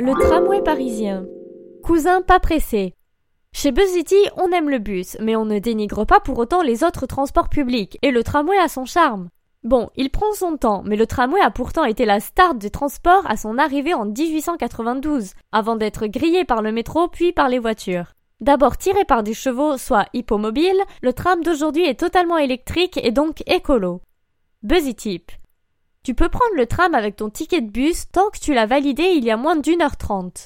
Le tramway parisien. Cousin pas pressé. Chez BuzzCity, on aime le bus, mais on ne dénigre pas pour autant les autres transports publics, et le tramway a son charme. Bon, il prend son temps, mais le tramway a pourtant été la star des transports à son arrivée en 1892, avant d'être grillé par le métro puis par les voitures. D'abord tiré par des chevaux, soit hippomobile, le tram d'aujourd'hui est totalement électrique et donc écolo. Tu peux prendre le tram avec ton ticket de bus tant que tu l'as validé il y a moins d'une heure trente.